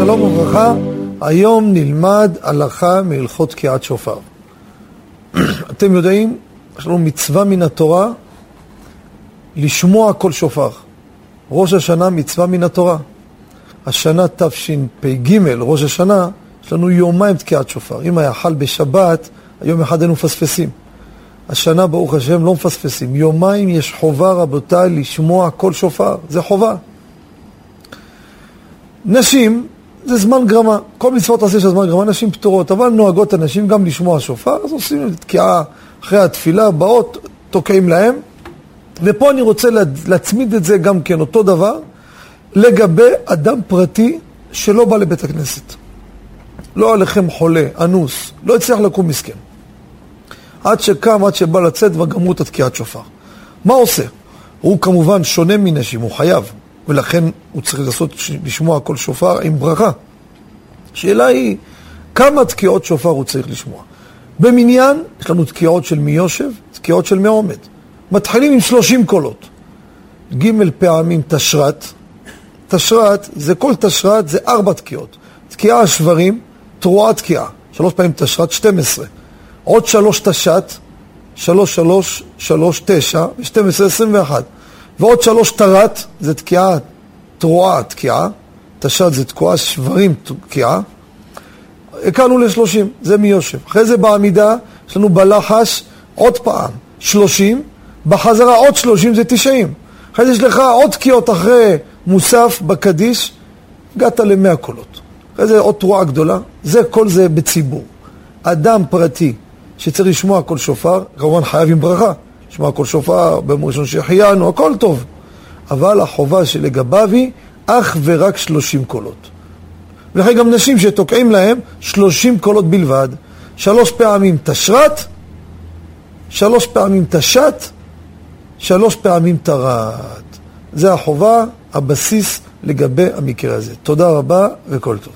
שלום וברכה, היום נלמד הלכה מהלכות תקיעת שופר. אתם יודעים, יש לנו מצווה מן התורה לשמוע כל שופר. ראש השנה מצווה מן התורה. השנה תשפ"ג, ראש השנה, יש לנו יומיים תקיעת שופר. אם היה חל בשבת, היום אחד היינו מפספסים. השנה, ברוך השם, לא מפספסים. יומיים יש חובה, רבותיי, לשמוע כל שופר. זה חובה. נשים, זה זמן גרמה. כל מצוות עשה של זמן גרמה, נשים פטורות, אבל נוהגות הנשים גם לשמוע שופר, אז עושים תקיעה אחרי התפילה, באות, תוקעים להם. ופה אני רוצה להצמיד את זה גם כן, אותו דבר, לגבי אדם פרטי שלא בא לבית הכנסת. לא עליכם חולה, אנוס, לא הצליח לקום מסכן. עד שקם, עד שבא לצאת וגמרו את התקיעת שופר. מה עושה? הוא כמובן שונה מנשים, הוא חייב, ולכן הוא צריך לעשות, לשמוע כל שופר עם ברכה. השאלה היא, כמה תקיעות שופר הוא צריך לשמוע? במניין, יש לנו תקיעות של מי יושב, תקיעות של מי עומד. מתחילים עם 30 קולות. ג' פעמים תשרת, תשרת, זה כל תשרת זה ארבע תקיעות. תקיעה שברים, תרועה תקיעה. שלוש פעמים תשרת, 12. עוד שלוש תשת, שלוש שלוש, שלוש תשע, ושתים עשרה עשרים ואחת. ועוד שלוש תרת, זה תקיעה, תרועה תקיעה, תשת זה תקועה, שברים תקיעה. הקרנו לשלושים, זה מי יושב. אחרי זה בעמידה, יש לנו בלחש עוד פעם, שלושים, בחזרה עוד שלושים זה תשעים. אחרי זה יש לך עוד תקיעות אחרי מוסף בקדיש, הגעת למאה קולות. אחרי זה עוד תרועה גדולה, זה כל זה בציבור. אדם פרטי שצריך לשמוע כל שופר, כמובן חייב עם ברכה. לשמוע כל שופר, ביום ראשון שהחיינו, הכל טוב. אבל החובה שלגביו היא אך ורק שלושים קולות. ולכן גם נשים שתוקעים להם שלושים קולות בלבד. שלוש פעמים תשרת, שלוש פעמים תשת, שלוש פעמים תרת. זה החובה, הבסיס לגבי המקרה הזה. תודה רבה וכל טוב.